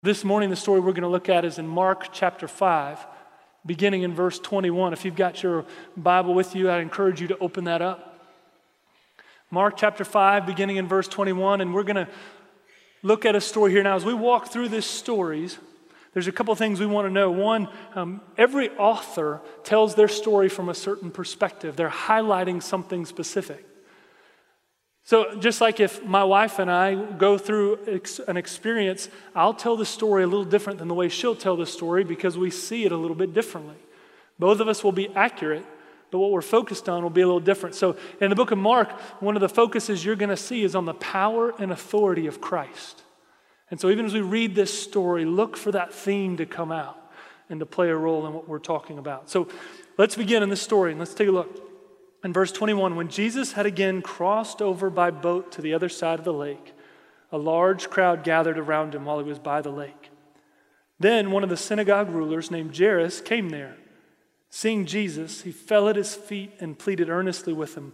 This morning, the story we're going to look at is in Mark chapter 5, beginning in verse 21. If you've got your Bible with you, I encourage you to open that up. Mark chapter 5, beginning in verse 21, and we're going to look at a story here. Now, as we walk through this stories, there's a couple things we want to know. One, um, every author tells their story from a certain perspective, they're highlighting something specific. So, just like if my wife and I go through ex- an experience, I'll tell the story a little different than the way she'll tell the story because we see it a little bit differently. Both of us will be accurate, but what we're focused on will be a little different. So, in the book of Mark, one of the focuses you're going to see is on the power and authority of Christ. And so, even as we read this story, look for that theme to come out and to play a role in what we're talking about. So, let's begin in this story and let's take a look. In verse 21, when Jesus had again crossed over by boat to the other side of the lake, a large crowd gathered around him while he was by the lake. Then one of the synagogue rulers named Jairus came there. Seeing Jesus, he fell at his feet and pleaded earnestly with him,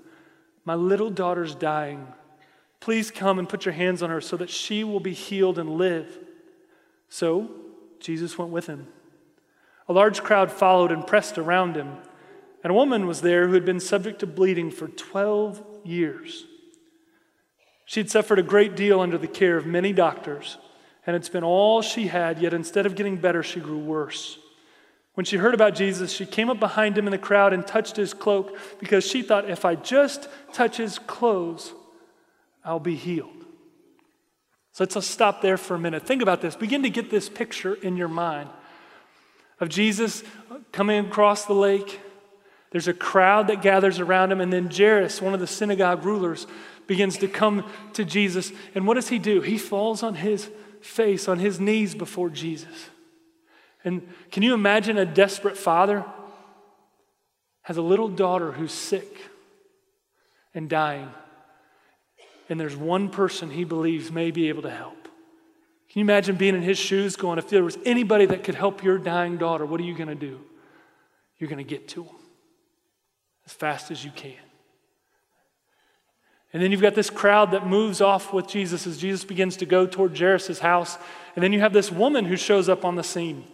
My little daughter's dying. Please come and put your hands on her so that she will be healed and live. So Jesus went with him. A large crowd followed and pressed around him. And a woman was there who had been subject to bleeding for 12 years. She had suffered a great deal under the care of many doctors, and had spent all she had, yet instead of getting better, she grew worse. When she heard about Jesus, she came up behind him in the crowd and touched his cloak because she thought, if I just touch his clothes, I'll be healed. So let's stop there for a minute. Think about this. Begin to get this picture in your mind of Jesus coming across the lake there's a crowd that gathers around him, and then Jairus, one of the synagogue rulers, begins to come to Jesus. And what does he do? He falls on his face, on his knees before Jesus. And can you imagine a desperate father has a little daughter who's sick and dying, and there's one person he believes may be able to help? Can you imagine being in his shoes going, if there was anybody that could help your dying daughter, what are you going to do? You're going to get to him as fast as you can. And then you've got this crowd that moves off with Jesus as Jesus begins to go toward Jairus' house. And then you have this woman who shows up on the scene.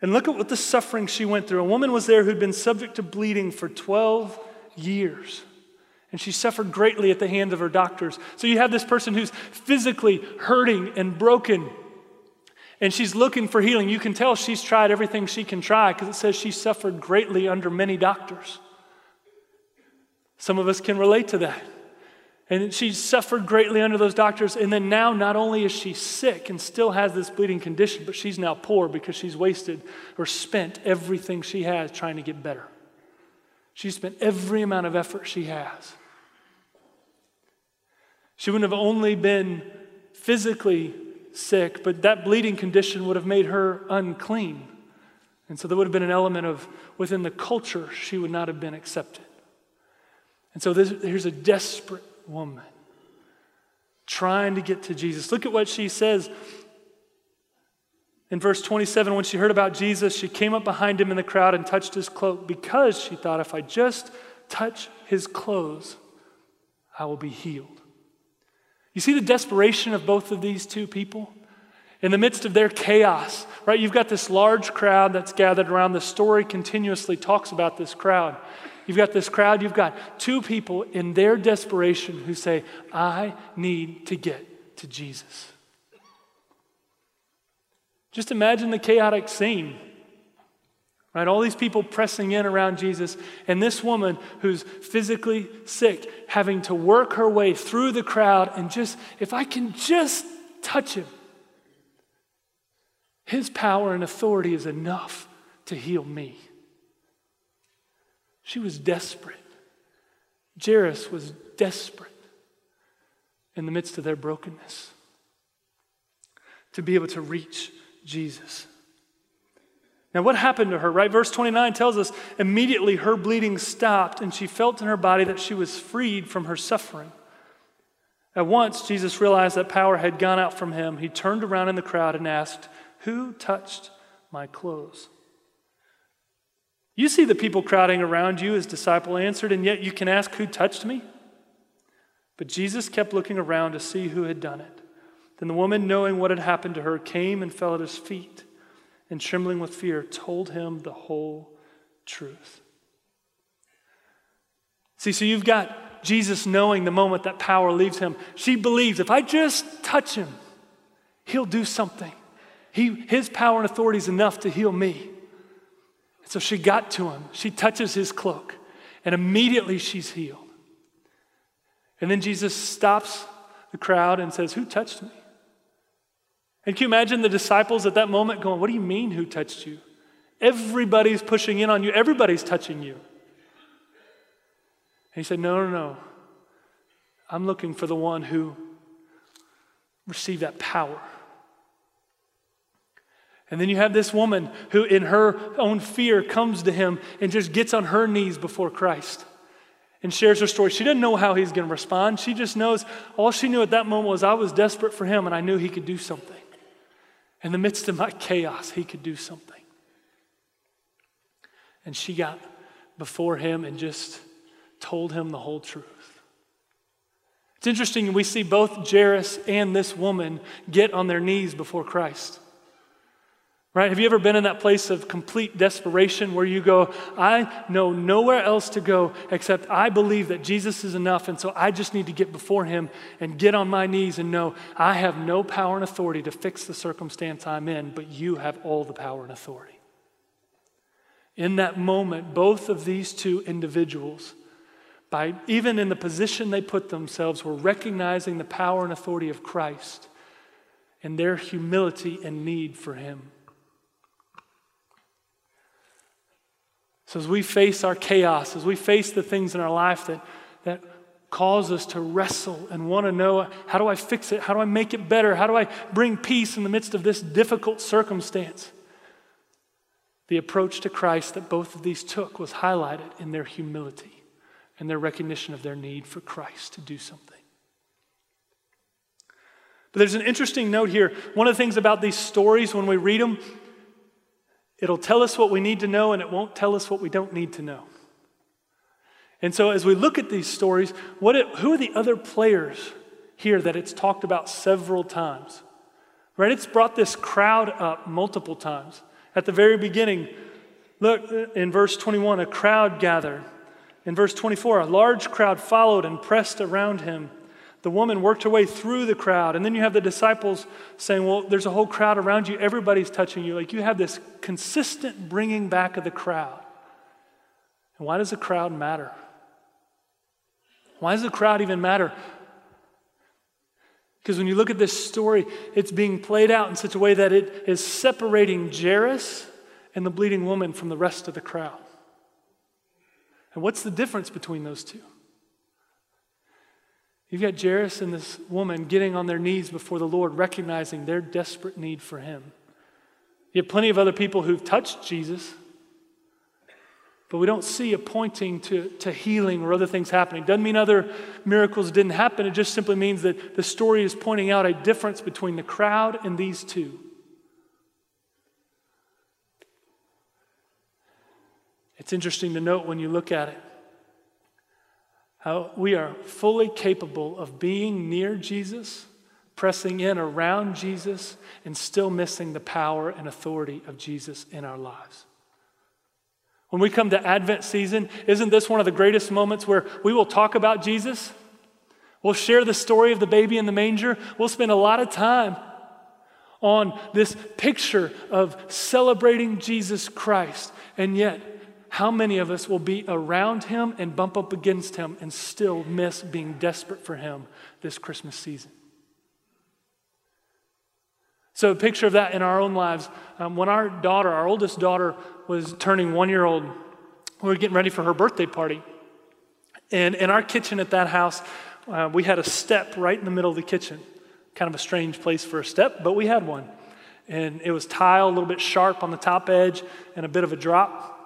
And look at what the suffering she went through. A woman was there who'd been subject to bleeding for 12 years. And she suffered greatly at the hands of her doctors. So you have this person who's physically hurting and broken and she's looking for healing. You can tell she's tried everything she can try because it says she suffered greatly under many doctors. Some of us can relate to that. And she suffered greatly under those doctors. And then now, not only is she sick and still has this bleeding condition, but she's now poor because she's wasted or spent everything she has trying to get better. She spent every amount of effort she has. She wouldn't have only been physically sick, but that bleeding condition would have made her unclean. And so there would have been an element of within the culture she would not have been accepted. And so this, here's a desperate woman trying to get to Jesus. Look at what she says in verse 27 when she heard about Jesus, she came up behind him in the crowd and touched his cloak because she thought, if I just touch his clothes, I will be healed. You see the desperation of both of these two people? In the midst of their chaos, right? You've got this large crowd that's gathered around. The story continuously talks about this crowd. You've got this crowd, you've got two people in their desperation who say, I need to get to Jesus. Just imagine the chaotic scene. Right? All these people pressing in around Jesus, and this woman who's physically sick having to work her way through the crowd and just, if I can just touch him, his power and authority is enough to heal me. She was desperate. Jairus was desperate in the midst of their brokenness to be able to reach Jesus. Now, what happened to her, right? Verse 29 tells us immediately her bleeding stopped and she felt in her body that she was freed from her suffering. At once, Jesus realized that power had gone out from him. He turned around in the crowd and asked, Who touched my clothes? You see the people crowding around you, his disciple answered, and yet you can ask, Who touched me? But Jesus kept looking around to see who had done it. Then the woman, knowing what had happened to her, came and fell at his feet, and trembling with fear, told him the whole truth. See, so you've got Jesus knowing the moment that power leaves him. She believes if I just touch him, he'll do something. He, his power and authority is enough to heal me. So she got to him. She touches his cloak, and immediately she's healed. And then Jesus stops the crowd and says, Who touched me? And can you imagine the disciples at that moment going, What do you mean, who touched you? Everybody's pushing in on you, everybody's touching you. And he said, No, no, no. I'm looking for the one who received that power. And then you have this woman who, in her own fear, comes to him and just gets on her knees before Christ and shares her story. She doesn't know how he's going to respond. She just knows all she knew at that moment was I was desperate for him and I knew he could do something. In the midst of my chaos, he could do something. And she got before him and just told him the whole truth. It's interesting, we see both Jairus and this woman get on their knees before Christ. Right? Have you ever been in that place of complete desperation where you go, I know nowhere else to go except I believe that Jesus is enough, and so I just need to get before Him and get on my knees and know I have no power and authority to fix the circumstance I'm in, but you have all the power and authority. In that moment, both of these two individuals, by even in the position they put themselves, were recognizing the power and authority of Christ and their humility and need for Him. So, as we face our chaos, as we face the things in our life that, that cause us to wrestle and want to know how do I fix it? How do I make it better? How do I bring peace in the midst of this difficult circumstance? The approach to Christ that both of these took was highlighted in their humility and their recognition of their need for Christ to do something. But there's an interesting note here. One of the things about these stories when we read them It'll tell us what we need to know, and it won't tell us what we don't need to know. And so, as we look at these stories, what it, who are the other players here that it's talked about several times? Right? It's brought this crowd up multiple times. At the very beginning, look uh, in verse 21, a crowd gathered. In verse 24, a large crowd followed and pressed around him. The woman worked her way through the crowd. And then you have the disciples saying, Well, there's a whole crowd around you. Everybody's touching you. Like you have this consistent bringing back of the crowd. And why does the crowd matter? Why does the crowd even matter? Because when you look at this story, it's being played out in such a way that it is separating Jairus and the bleeding woman from the rest of the crowd. And what's the difference between those two? You've got Jairus and this woman getting on their knees before the Lord, recognizing their desperate need for Him. You have plenty of other people who've touched Jesus, but we don't see a pointing to, to healing or other things happening. Doesn't mean other miracles didn't happen. It just simply means that the story is pointing out a difference between the crowd and these two. It's interesting to note when you look at it how we are fully capable of being near Jesus, pressing in around Jesus, and still missing the power and authority of Jesus in our lives. When we come to Advent season, isn't this one of the greatest moments where we will talk about Jesus? We'll share the story of the baby in the manger. We'll spend a lot of time on this picture of celebrating Jesus Christ. And yet, how many of us will be around him and bump up against him and still miss being desperate for him this Christmas season? So, a picture of that in our own lives. Um, when our daughter, our oldest daughter, was turning one year old, we were getting ready for her birthday party. And in our kitchen at that house, uh, we had a step right in the middle of the kitchen. Kind of a strange place for a step, but we had one. And it was tile, a little bit sharp on the top edge, and a bit of a drop.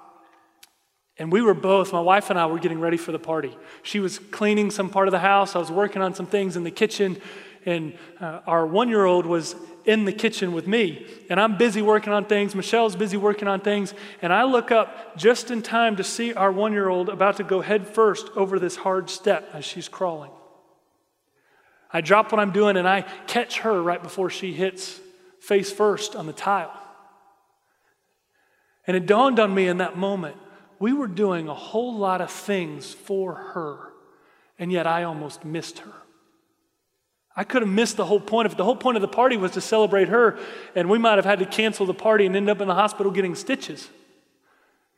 And we were both, my wife and I were getting ready for the party. She was cleaning some part of the house. I was working on some things in the kitchen. And uh, our one year old was in the kitchen with me. And I'm busy working on things. Michelle's busy working on things. And I look up just in time to see our one year old about to go head first over this hard step as she's crawling. I drop what I'm doing and I catch her right before she hits face first on the tile. And it dawned on me in that moment we were doing a whole lot of things for her, and yet I almost missed her. I could have missed the whole point. If the whole point of the party was to celebrate her, and we might have had to cancel the party and end up in the hospital getting stitches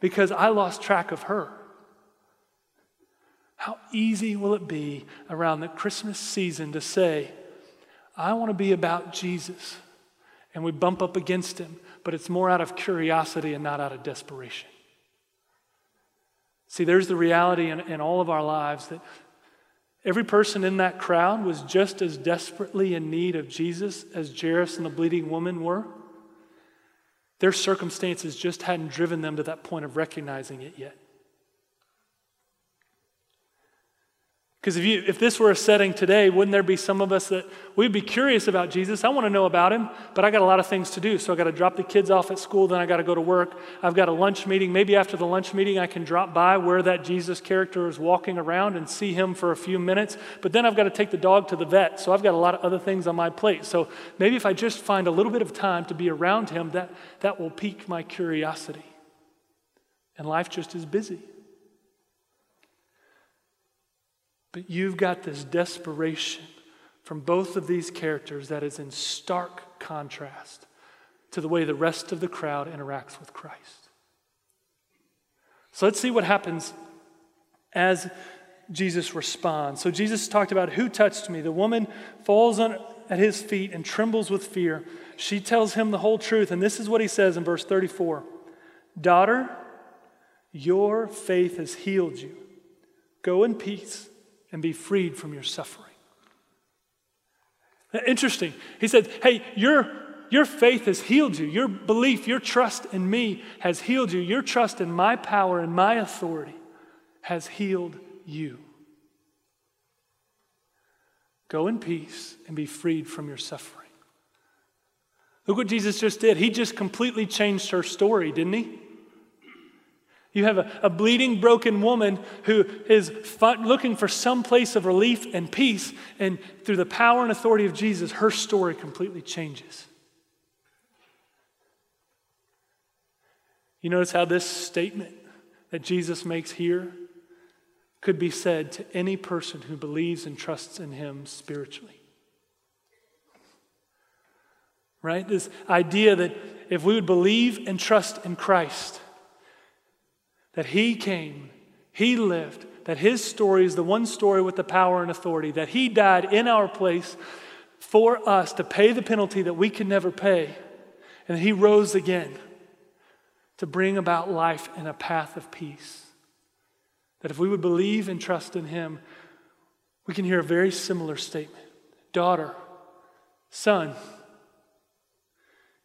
because I lost track of her. How easy will it be around the Christmas season to say, I want to be about Jesus, and we bump up against him, but it's more out of curiosity and not out of desperation. See, there's the reality in, in all of our lives that every person in that crowd was just as desperately in need of Jesus as Jairus and the bleeding woman were. Their circumstances just hadn't driven them to that point of recognizing it yet. Because if, if this were a setting today, wouldn't there be some of us that we'd be curious about Jesus? I want to know about him, but I got a lot of things to do. So I got to drop the kids off at school, then I got to go to work. I've got a lunch meeting. Maybe after the lunch meeting, I can drop by where that Jesus character is walking around and see him for a few minutes. But then I've got to take the dog to the vet. So I've got a lot of other things on my plate. So maybe if I just find a little bit of time to be around him, that, that will pique my curiosity. And life just is busy. But you've got this desperation from both of these characters that is in stark contrast to the way the rest of the crowd interacts with Christ. So let's see what happens as Jesus responds. So Jesus talked about who touched me. The woman falls on, at his feet and trembles with fear. She tells him the whole truth. And this is what he says in verse 34 Daughter, your faith has healed you. Go in peace and be freed from your suffering. Interesting. He said, Hey, your, your faith has healed you. Your belief, your trust in me has healed you. Your trust in my power and my authority has healed you. Go in peace and be freed from your suffering. Look what Jesus just did. He just completely changed her story, didn't he? You have a, a bleeding, broken woman who is looking for some place of relief and peace, and through the power and authority of Jesus, her story completely changes. You notice how this statement that Jesus makes here could be said to any person who believes and trusts in him spiritually. Right? This idea that if we would believe and trust in Christ, that He came, He lived, that His story is the one story with the power and authority, that He died in our place for us to pay the penalty that we can never pay, and He rose again to bring about life and a path of peace. That if we would believe and trust in Him, we can hear a very similar statement Daughter, son,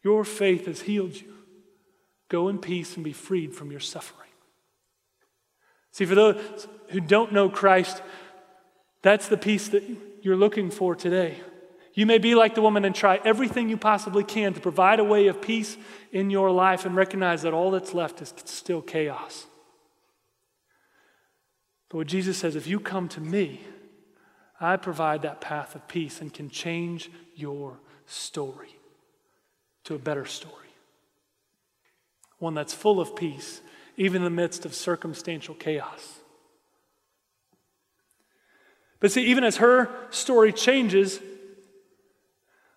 your faith has healed you. Go in peace and be freed from your suffering. See, for those who don't know Christ, that's the peace that you're looking for today. You may be like the woman and try everything you possibly can to provide a way of peace in your life and recognize that all that's left is still chaos. But what Jesus says, if you come to me, I provide that path of peace and can change your story to a better story. One that's full of peace even in the midst of circumstantial chaos. But see, even as her story changes,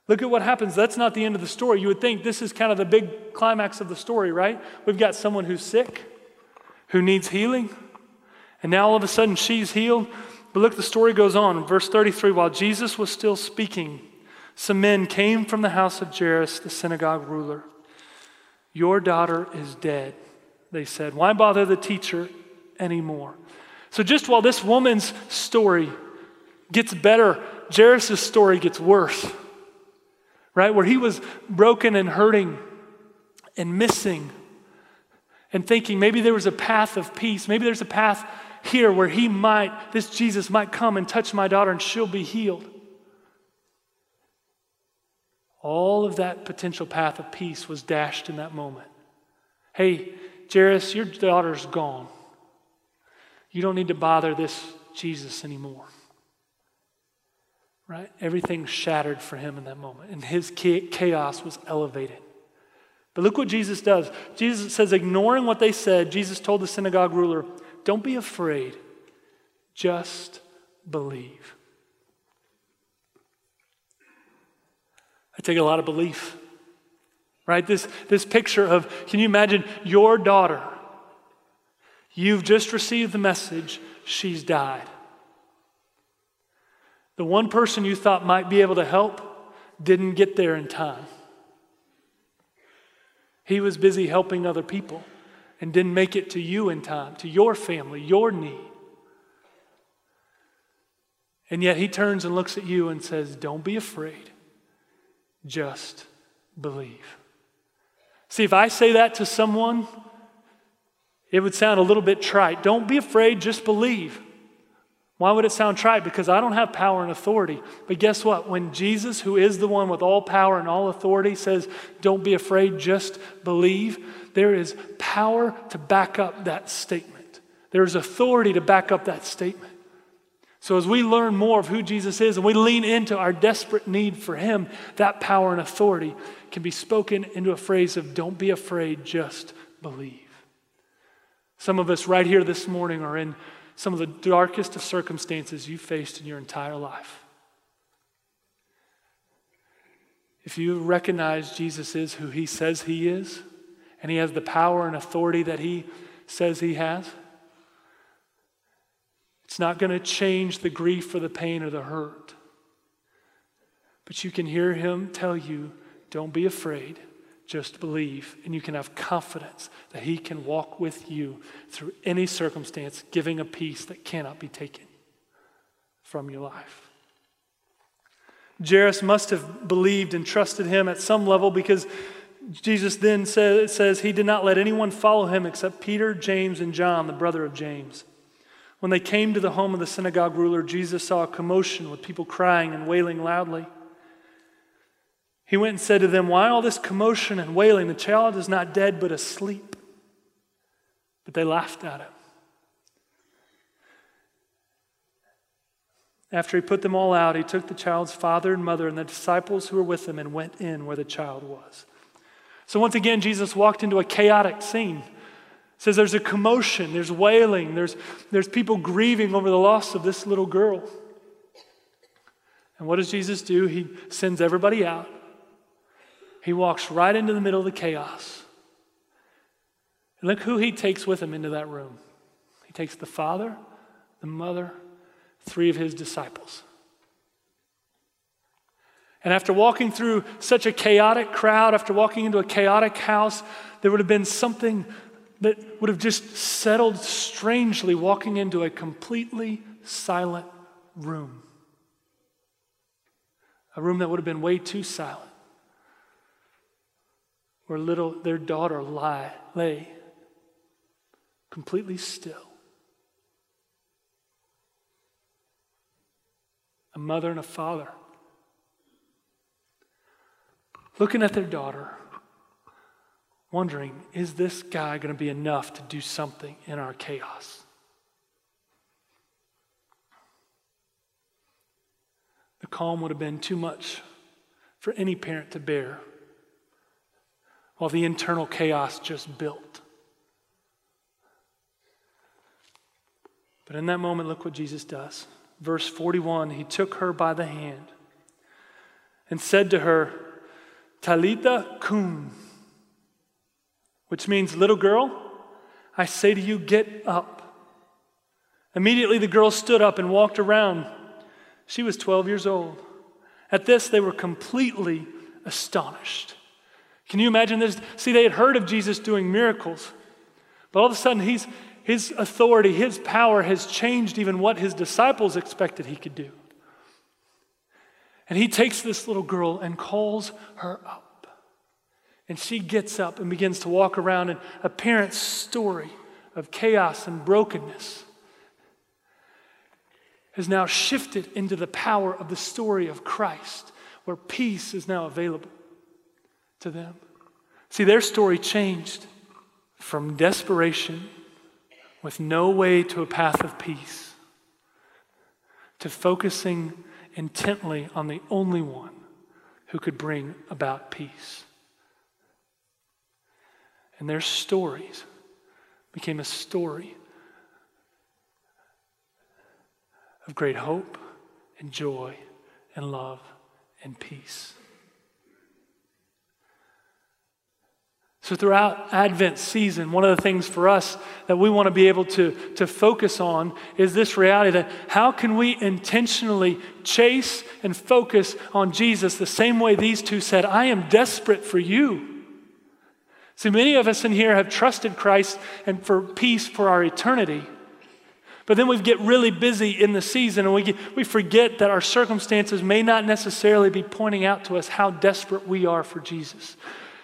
look at what happens. That's not the end of the story. You would think this is kind of the big climax of the story, right? We've got someone who's sick, who needs healing, and now all of a sudden she's healed. But look, the story goes on. verse 33 while Jesus was still speaking, some men came from the house of Jairus, the synagogue ruler. Your daughter is dead they said. Why bother the teacher anymore? So, just while this woman's story gets better, Jairus' story gets worse, right? Where he was broken and hurting and missing and thinking maybe there was a path of peace. Maybe there's a path here where he might, this Jesus might come and touch my daughter and she'll be healed. All of that potential path of peace was dashed in that moment. Hey, Jairus, your daughter's gone. You don't need to bother this Jesus anymore. right? Everything shattered for him in that moment, and his chaos was elevated. But look what Jesus does. Jesus says, ignoring what they said, Jesus told the synagogue ruler, Don't be afraid, just believe. I take a lot of belief, right? This, this picture of, can you imagine your daughter? You've just received the message, she's died. The one person you thought might be able to help didn't get there in time. He was busy helping other people and didn't make it to you in time, to your family, your need. And yet he turns and looks at you and says, Don't be afraid, just believe. See, if I say that to someone, it would sound a little bit trite. Don't be afraid, just believe. Why would it sound trite? Because I don't have power and authority. But guess what? When Jesus, who is the one with all power and all authority, says, Don't be afraid, just believe, there is power to back up that statement. There is authority to back up that statement. So, as we learn more of who Jesus is and we lean into our desperate need for Him, that power and authority can be spoken into a phrase of, Don't be afraid, just believe. Some of us right here this morning are in some of the darkest of circumstances you've faced in your entire life. If you recognize Jesus is who he says he is, and he has the power and authority that he says he has, it's not going to change the grief or the pain or the hurt. But you can hear him tell you, don't be afraid. Just believe, and you can have confidence that He can walk with you through any circumstance, giving a peace that cannot be taken from your life. Jairus must have believed and trusted him at some level because Jesus then says, says he did not let anyone follow him except Peter, James, and John, the brother of James. When they came to the home of the synagogue ruler, Jesus saw a commotion with people crying and wailing loudly. He went and said to them, Why all this commotion and wailing? The child is not dead, but asleep. But they laughed at him. After he put them all out, he took the child's father and mother and the disciples who were with him and went in where the child was. So once again, Jesus walked into a chaotic scene. Says there's a commotion, there's wailing, there's, there's people grieving over the loss of this little girl. And what does Jesus do? He sends everybody out he walks right into the middle of the chaos. And look who he takes with him into that room. He takes the father, the mother, three of his disciples. And after walking through such a chaotic crowd, after walking into a chaotic house, there would have been something that would have just settled strangely walking into a completely silent room. A room that would have been way too silent where little their daughter lie, lay completely still. A mother and a father looking at their daughter, wondering, is this guy going to be enough to do something in our chaos? The calm would have been too much for any parent to bear while the internal chaos just built. But in that moment, look what Jesus does. Verse 41 He took her by the hand and said to her, Talitha cum, which means, little girl, I say to you, get up. Immediately the girl stood up and walked around. She was 12 years old. At this, they were completely astonished. Can you imagine this? See, they had heard of Jesus doing miracles, but all of a sudden, he's, his authority, his power has changed even what his disciples expected he could do. And he takes this little girl and calls her up. And she gets up and begins to walk around, and a parent's story of chaos and brokenness has now shifted into the power of the story of Christ, where peace is now available to them. See, their story changed from desperation with no way to a path of peace to focusing intently on the only one who could bring about peace. And their stories became a story of great hope and joy and love and peace. So, throughout Advent season, one of the things for us that we want to be able to, to focus on is this reality that how can we intentionally chase and focus on Jesus the same way these two said, I am desperate for you. See, many of us in here have trusted Christ and for peace for our eternity. But then we get really busy in the season and we, get, we forget that our circumstances may not necessarily be pointing out to us how desperate we are for Jesus.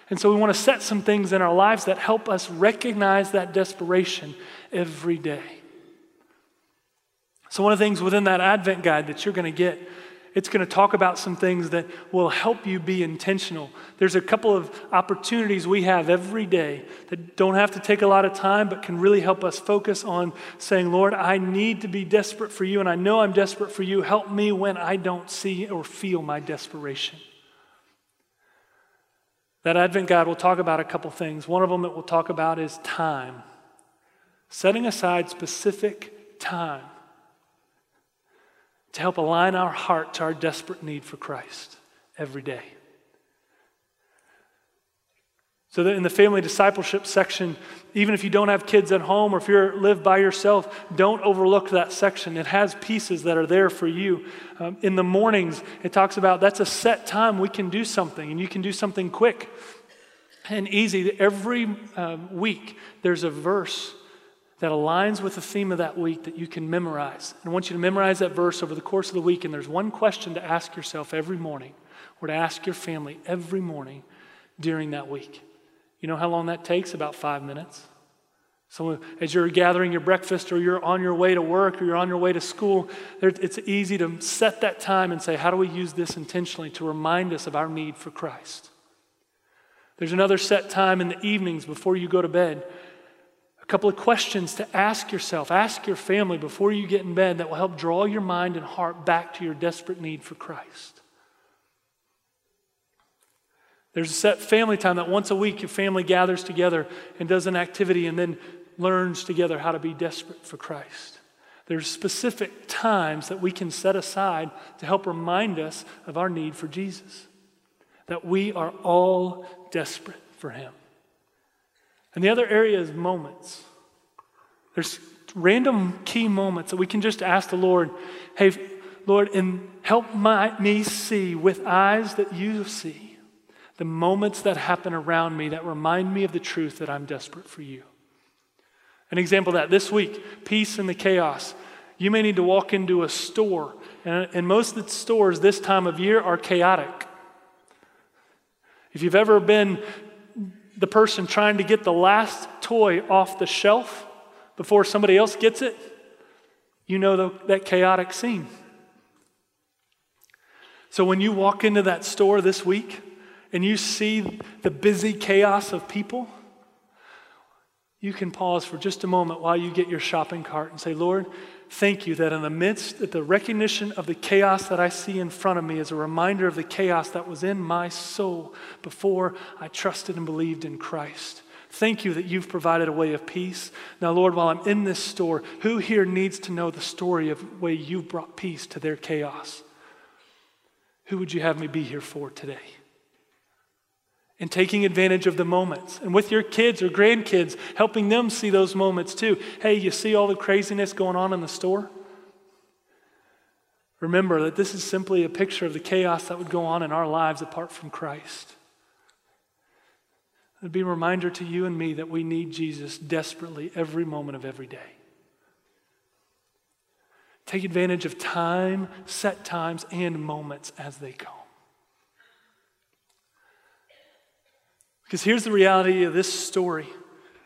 And so we want to set some things in our lives that help us recognize that desperation every day. So, one of the things within that Advent guide that you're going to get, it's going to talk about some things that will help you be intentional. There's a couple of opportunities we have every day that don't have to take a lot of time, but can really help us focus on saying, Lord, I need to be desperate for you, and I know I'm desperate for you. Help me when I don't see or feel my desperation. That Advent guide will talk about a couple things. One of them that we'll talk about is time. Setting aside specific time to help align our heart to our desperate need for Christ every day. So that in the family discipleship section, even if you don't have kids at home or if you live by yourself, don't overlook that section. It has pieces that are there for you. Um, in the mornings, it talks about that's a set time we can do something, and you can do something quick and easy. Every um, week, there's a verse that aligns with the theme of that week that you can memorize. And I want you to memorize that verse over the course of the week. And there's one question to ask yourself every morning, or to ask your family every morning during that week. You know how long that takes? About five minutes. So, as you're gathering your breakfast, or you're on your way to work, or you're on your way to school, it's easy to set that time and say, How do we use this intentionally to remind us of our need for Christ? There's another set time in the evenings before you go to bed. Couple of questions to ask yourself, ask your family before you get in bed that will help draw your mind and heart back to your desperate need for Christ. There's a set family time that once a week your family gathers together and does an activity and then learns together how to be desperate for Christ. There's specific times that we can set aside to help remind us of our need for Jesus, that we are all desperate for Him. And the other area is moments. There's random key moments that we can just ask the Lord, hey, Lord, and help my, me see with eyes that you see the moments that happen around me that remind me of the truth that I'm desperate for you. An example of that this week, peace in the chaos. You may need to walk into a store, and, and most of the stores this time of year are chaotic. If you've ever been the person trying to get the last toy off the shelf before somebody else gets it, you know the, that chaotic scene. So when you walk into that store this week, and you see the busy chaos of people, you can pause for just a moment while you get your shopping cart and say, Lord, thank you that in the midst of the recognition of the chaos that I see in front of me is a reminder of the chaos that was in my soul before I trusted and believed in Christ. Thank you that you've provided a way of peace. Now, Lord, while I'm in this store, who here needs to know the story of the way you've brought peace to their chaos? Who would you have me be here for today? And taking advantage of the moments. And with your kids or grandkids, helping them see those moments too. Hey, you see all the craziness going on in the store? Remember that this is simply a picture of the chaos that would go on in our lives apart from Christ. It'd be a reminder to you and me that we need Jesus desperately every moment of every day. Take advantage of time, set times, and moments as they come. Because here's the reality of this story,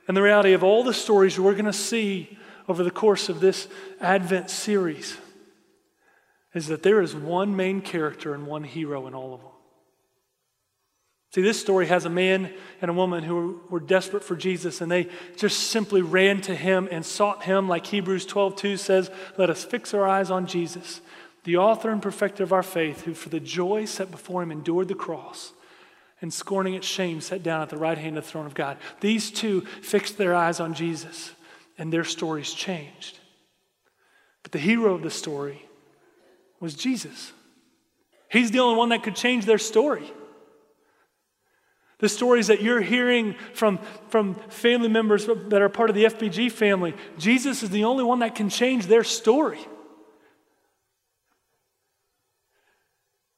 and the reality of all the stories we're going to see over the course of this Advent series is that there is one main character and one hero in all of them. See, this story has a man and a woman who were desperate for Jesus, and they just simply ran to him and sought him, like Hebrews 12 2 says, Let us fix our eyes on Jesus. the author and perfecter of our faith, who for the joy set before him endured the cross and scorning its shame sat down at the right hand of the throne of God. These two fixed their eyes on Jesus and their stories changed. But the hero of the story was Jesus. He's the only one that could change their story. The stories that you're hearing from, from family members that are part of the FBG family, Jesus is the only one that can change their story.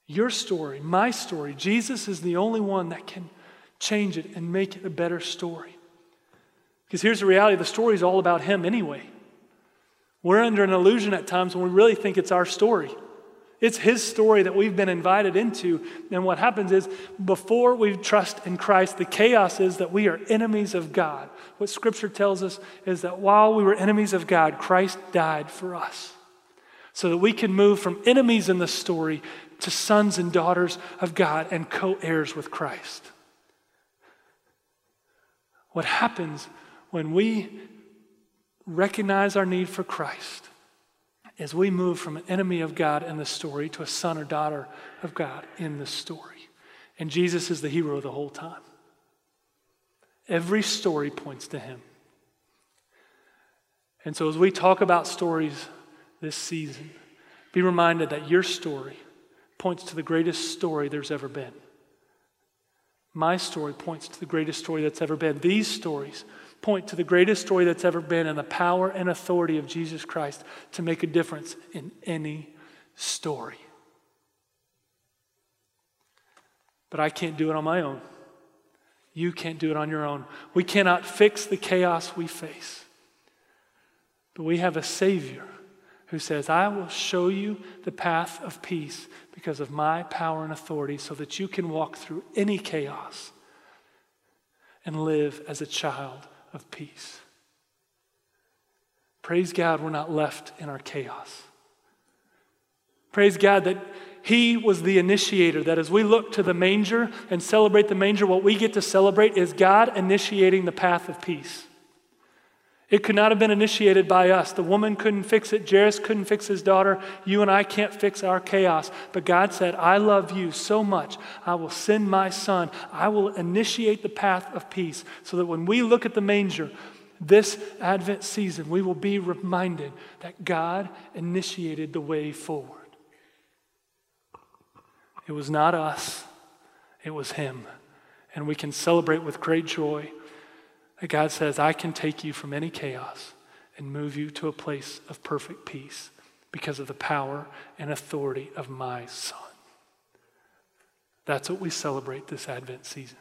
Your story, my story, Jesus is the only one that can change it and make it a better story. Because here's the reality the story is all about Him anyway. We're under an illusion at times when we really think it's our story. It's His story that we've been invited into. And what happens is, before we trust in Christ, the chaos is that we are enemies of God. What Scripture tells us is that while we were enemies of God, Christ died for us. So that we can move from enemies in the story to sons and daughters of God and co heirs with Christ. What happens when we recognize our need for Christ is we move from an enemy of God in the story to a son or daughter of God in the story. And Jesus is the hero the whole time. Every story points to him. And so, as we talk about stories this season, be reminded that your story points to the greatest story there's ever been. My story points to the greatest story that's ever been. These stories point to the greatest story that's ever been and the power and authority of Jesus Christ to make a difference in any story. But I can't do it on my own. You can't do it on your own. We cannot fix the chaos we face. But we have a Savior who says, I will show you the path of peace because of my power and authority so that you can walk through any chaos and live as a child of peace. Praise God, we're not left in our chaos. Praise God that He was the initiator, that as we look to the manger and celebrate the manger, what we get to celebrate is God initiating the path of peace. It could not have been initiated by us. The woman couldn't fix it. Jairus couldn't fix his daughter. You and I can't fix our chaos. But God said, I love you so much. I will send my son. I will initiate the path of peace so that when we look at the manger this Advent season, we will be reminded that God initiated the way forward. It was not us, it was Him. And we can celebrate with great joy that God says, I can take you from any chaos and move you to a place of perfect peace because of the power and authority of my Son. That's what we celebrate this Advent season.